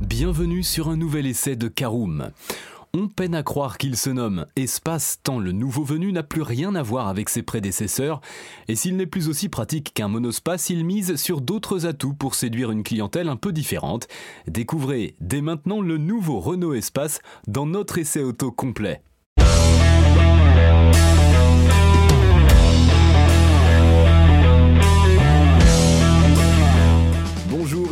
Bienvenue sur un nouvel essai de Caroom. On peine à croire qu'il se nomme Espace tant le nouveau venu n'a plus rien à voir avec ses prédécesseurs, et s'il n'est plus aussi pratique qu'un monospace, il mise sur d'autres atouts pour séduire une clientèle un peu différente. Découvrez dès maintenant le nouveau Renault Espace dans notre essai auto complet.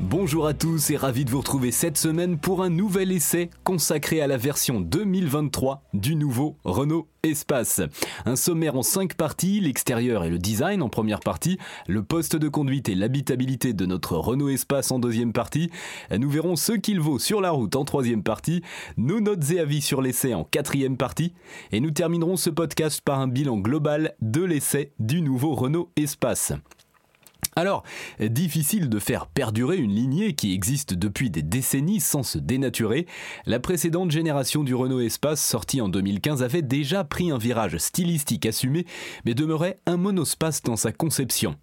Bonjour à tous et ravi de vous retrouver cette semaine pour un nouvel essai consacré à la version 2023 du nouveau Renault Espace. Un sommaire en 5 parties, l'extérieur et le design en première partie, le poste de conduite et l'habitabilité de notre Renault Espace en deuxième partie. Nous verrons ce qu'il vaut sur la route en troisième partie, nos notes et avis sur l'essai en quatrième partie, et nous terminerons ce podcast par un bilan global de l'essai du nouveau Renault Espace. Alors, difficile de faire perdurer une lignée qui existe depuis des décennies sans se dénaturer. La précédente génération du Renault Espace, sortie en 2015, avait déjà pris un virage stylistique assumé, mais demeurait un monospace dans sa conception.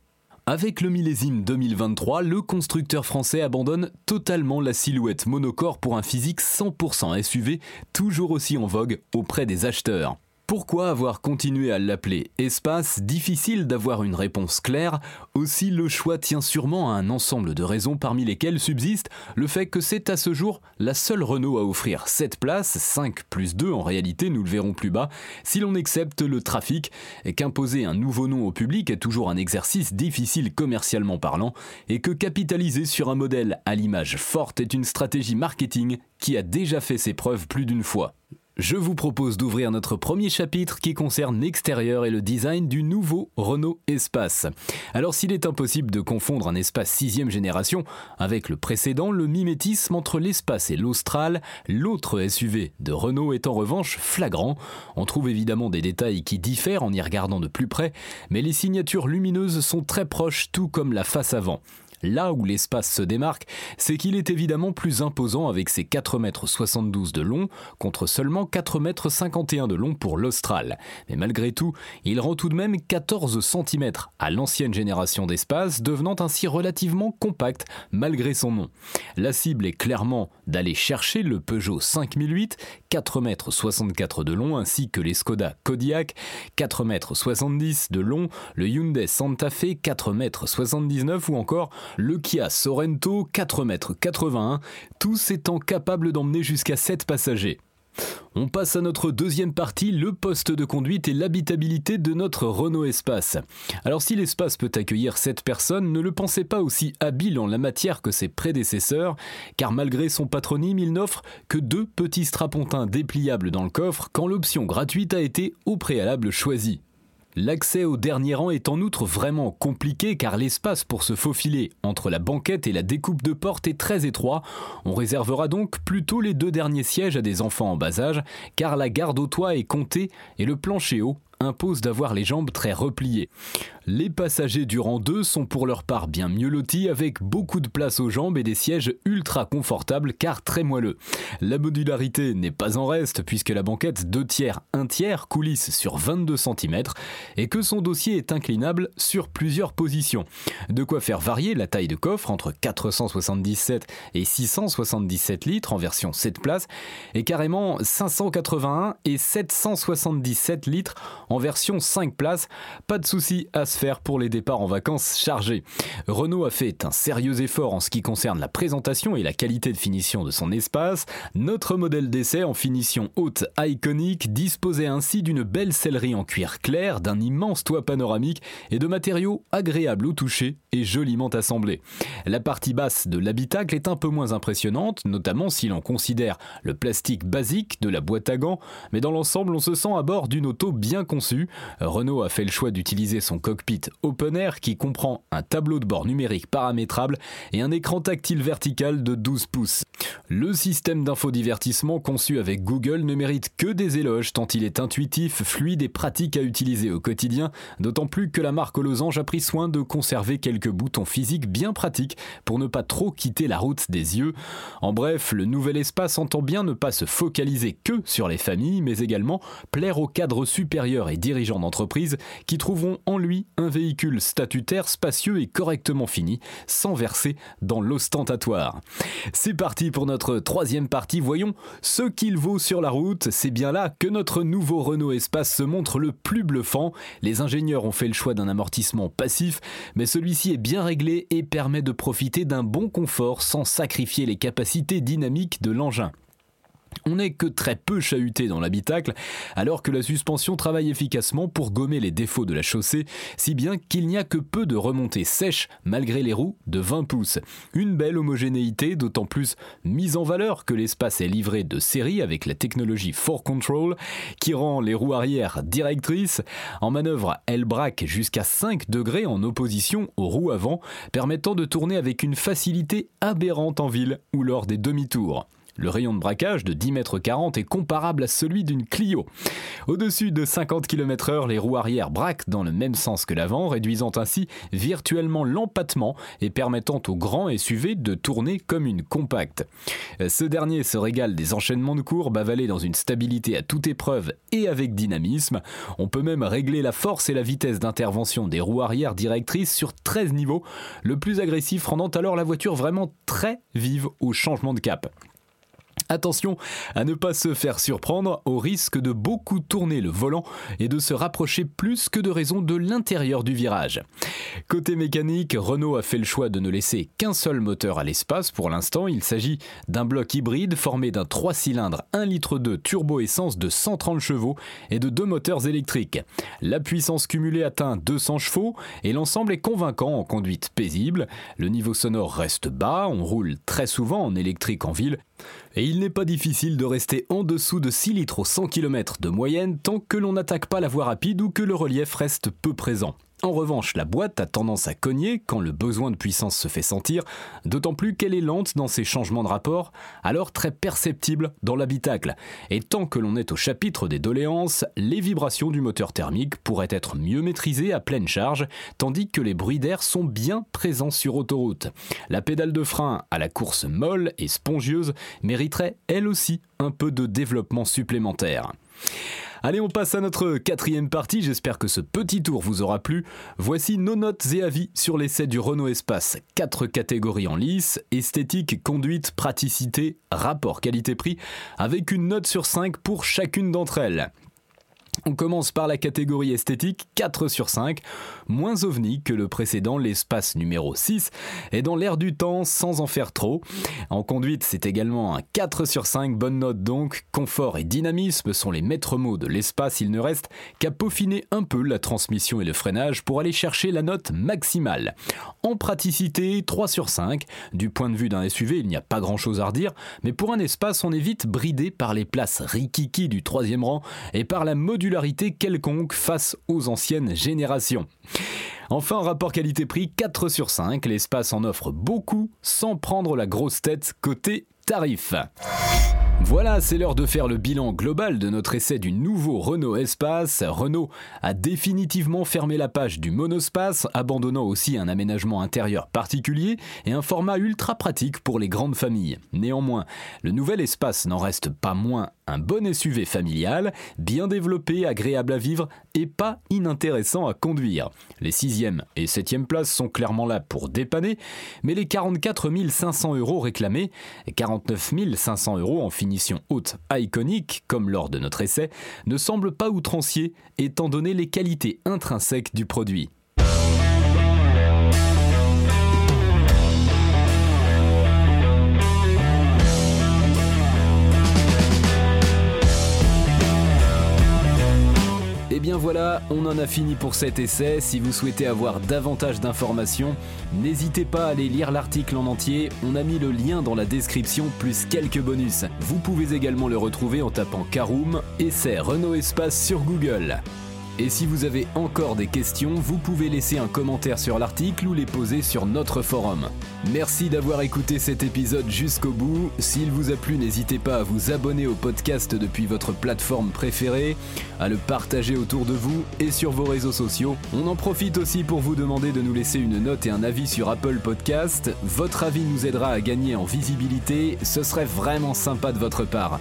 Avec le millésime 2023, le constructeur français abandonne totalement la silhouette monocore pour un physique 100% SUV, toujours aussi en vogue auprès des acheteurs. Pourquoi avoir continué à l'appeler espace Difficile d'avoir une réponse claire, aussi le choix tient sûrement à un ensemble de raisons parmi lesquelles subsiste le fait que c'est à ce jour la seule Renault à offrir 7 places, 5 plus 2 en réalité, nous le verrons plus bas, si l'on accepte le trafic, et qu'imposer un nouveau nom au public est toujours un exercice difficile commercialement parlant, et que capitaliser sur un modèle à l'image forte est une stratégie marketing qui a déjà fait ses preuves plus d'une fois. Je vous propose d'ouvrir notre premier chapitre qui concerne l'extérieur et le design du nouveau Renault Espace. Alors s'il est impossible de confondre un espace sixième génération avec le précédent, le mimétisme entre l'espace et l'Austral, l'autre SUV de Renault est en revanche flagrant. On trouve évidemment des détails qui diffèrent en y regardant de plus près, mais les signatures lumineuses sont très proches tout comme la face avant. Là où l'espace se démarque, c'est qu'il est évidemment plus imposant avec ses 4,72 m de long contre seulement 4,51 m de long pour l'Austral. Mais malgré tout, il rend tout de même 14 cm à l'ancienne génération d'espace, devenant ainsi relativement compact malgré son nom. La cible est clairement d'aller chercher le Peugeot 5008, 4,64 m de long, ainsi que les Skoda Kodiaq, 4,70 m de long, le Hyundai Santa Fe, 4,79 m ou encore le Kia Sorento 4,81 m, tous étant capables d'emmener jusqu'à 7 passagers. On passe à notre deuxième partie, le poste de conduite et l'habitabilité de notre Renault Espace. Alors si l'espace peut accueillir 7 personnes, ne le pensez pas aussi habile en la matière que ses prédécesseurs, car malgré son patronyme, il n'offre que deux petits strapontins dépliables dans le coffre quand l'option gratuite a été au préalable choisie. L'accès au dernier rang est en outre vraiment compliqué car l'espace pour se faufiler entre la banquette et la découpe de porte est très étroit. On réservera donc plutôt les deux derniers sièges à des enfants en bas âge car la garde au toit est comptée et le plancher haut impose d'avoir les jambes très repliées. Les passagers du rang 2 sont pour leur part bien mieux lotis avec beaucoup de place aux jambes et des sièges ultra confortables car très moelleux. La modularité n'est pas en reste puisque la banquette 2 tiers 1 tiers coulisse sur 22 cm et que son dossier est inclinable sur plusieurs positions. De quoi faire varier la taille de coffre entre 477 et 677 litres en version 7 places et carrément 581 et 777 litres en version 5 places. Pas de souci à se faire pour les départs en vacances chargés. Renault a fait un sérieux effort en ce qui concerne la présentation et la qualité de finition de son espace. Notre modèle d'essai en finition haute iconique disposait ainsi d'une belle sellerie en cuir clair, d'un immense toit panoramique et de matériaux agréables au toucher et joliment assemblés. La partie basse de l'habitacle est un peu moins impressionnante, notamment si l'on considère le plastique basique de la boîte à gants, mais dans l'ensemble on se sent à bord d'une auto bien construite Renault a fait le choix d'utiliser son cockpit Open Air qui comprend un tableau de bord numérique paramétrable et un écran tactile vertical de 12 pouces. Le système d'infodivertissement conçu avec Google ne mérite que des éloges tant il est intuitif, fluide et pratique à utiliser au quotidien, d'autant plus que la marque aux losanges a pris soin de conserver quelques boutons physiques bien pratiques pour ne pas trop quitter la route des yeux. En bref, le nouvel espace entend bien ne pas se focaliser que sur les familles, mais également plaire aux cadres supérieurs dirigeants d'entreprise qui trouveront en lui un véhicule statutaire, spacieux et correctement fini, sans verser dans l'ostentatoire. C'est parti pour notre troisième partie, voyons ce qu'il vaut sur la route. C'est bien là que notre nouveau Renault Espace se montre le plus bluffant. Les ingénieurs ont fait le choix d'un amortissement passif, mais celui-ci est bien réglé et permet de profiter d'un bon confort sans sacrifier les capacités dynamiques de l'engin. On n'est que très peu chahuté dans l'habitacle, alors que la suspension travaille efficacement pour gommer les défauts de la chaussée, si bien qu'il n'y a que peu de remontées sèches malgré les roues de 20 pouces. Une belle homogénéité, d'autant plus mise en valeur que l'espace est livré de série avec la technologie 4 Control, qui rend les roues arrière directrices. En manœuvre, elle braque jusqu'à 5 degrés en opposition aux roues avant, permettant de tourner avec une facilité aberrante en ville ou lors des demi-tours. Le rayon de braquage de 10 mètres 40 est comparable à celui d'une Clio. Au-dessus de 50 km/h, les roues arrière braquent dans le même sens que l'avant, réduisant ainsi virtuellement l'empattement et permettant au grand SUV de tourner comme une compacte. Ce dernier se régale des enchaînements de courbes avalés dans une stabilité à toute épreuve et avec dynamisme. On peut même régler la force et la vitesse d'intervention des roues arrière directrices sur 13 niveaux, le plus agressif rendant alors la voiture vraiment très vive au changement de cap. Attention à ne pas se faire surprendre au risque de beaucoup tourner le volant et de se rapprocher plus que de raison de l'intérieur du virage. Côté mécanique, Renault a fait le choix de ne laisser qu'un seul moteur à l'espace pour l'instant. Il s'agit d'un bloc hybride formé d'un 3 cylindres 1 litre de turbo-essence de 130 chevaux et de deux moteurs électriques. La puissance cumulée atteint 200 chevaux et l'ensemble est convaincant en conduite paisible. Le niveau sonore reste bas, on roule très souvent en électrique en ville et il n'est pas difficile de rester en dessous de 6 litres au 100 km de moyenne tant que l'on n'attaque pas la voie rapide ou que le relief reste peu présent. En revanche, la boîte a tendance à cogner quand le besoin de puissance se fait sentir, d'autant plus qu'elle est lente dans ses changements de rapport, alors très perceptible dans l'habitacle. Et tant que l'on est au chapitre des doléances, les vibrations du moteur thermique pourraient être mieux maîtrisées à pleine charge, tandis que les bruits d'air sont bien présents sur autoroute. La pédale de frein à la course molle et spongieuse mériterait elle aussi un peu de développement supplémentaire. Allez, on passe à notre quatrième partie. J'espère que ce petit tour vous aura plu. Voici nos notes et avis sur l'essai du Renault Espace. Quatre catégories en lice esthétique, conduite, praticité, rapport qualité-prix, avec une note sur 5 pour chacune d'entre elles. On commence par la catégorie esthétique 4 sur 5, moins ovni que le précédent, l'espace numéro 6, et dans l'air du temps sans en faire trop. En conduite, c'est également un 4 sur 5, bonne note donc. Confort et dynamisme sont les maîtres mots de l'espace, il ne reste qu'à peaufiner un peu la transmission et le freinage pour aller chercher la note maximale. En praticité, 3 sur 5. Du point de vue d'un SUV, il n'y a pas grand chose à redire, mais pour un espace, on est vite bridé par les places rikiki du troisième rang et par la mode quelconque face aux anciennes générations. Enfin, rapport qualité-prix 4 sur 5, l'espace en offre beaucoup sans prendre la grosse tête côté tarif. Voilà, c'est l'heure de faire le bilan global de notre essai du nouveau Renault Espace. Renault a définitivement fermé la page du monospace, abandonnant aussi un aménagement intérieur particulier et un format ultra pratique pour les grandes familles. Néanmoins, le nouvel espace n'en reste pas moins un bon SUV familial, bien développé, agréable à vivre et pas inintéressant à conduire. Les 6e et 7e places sont clairement là pour dépanner, mais les 44 500 euros réclamés, 49 500 euros en haute iconique, comme lors de notre essai, ne semblent pas outranciers étant donné les qualités intrinsèques du produit. Et eh bien voilà, on en a fini pour cet essai. Si vous souhaitez avoir davantage d'informations, n'hésitez pas à aller lire l'article en entier. On a mis le lien dans la description plus quelques bonus. Vous pouvez également le retrouver en tapant Caroom, essai Renault Espace sur Google. Et si vous avez encore des questions, vous pouvez laisser un commentaire sur l'article ou les poser sur notre forum. Merci d'avoir écouté cet épisode jusqu'au bout. S'il vous a plu, n'hésitez pas à vous abonner au podcast depuis votre plateforme préférée, à le partager autour de vous et sur vos réseaux sociaux. On en profite aussi pour vous demander de nous laisser une note et un avis sur Apple Podcast. Votre avis nous aidera à gagner en visibilité, ce serait vraiment sympa de votre part.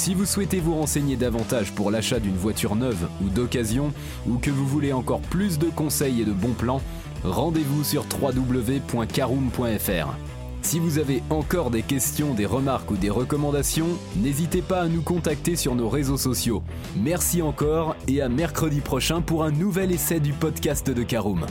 Si vous souhaitez vous renseigner davantage pour l'achat d'une voiture neuve ou d'occasion, ou que vous voulez encore plus de conseils et de bons plans, rendez-vous sur www.caroom.fr. Si vous avez encore des questions, des remarques ou des recommandations, n'hésitez pas à nous contacter sur nos réseaux sociaux. Merci encore et à mercredi prochain pour un nouvel essai du podcast de Caroom.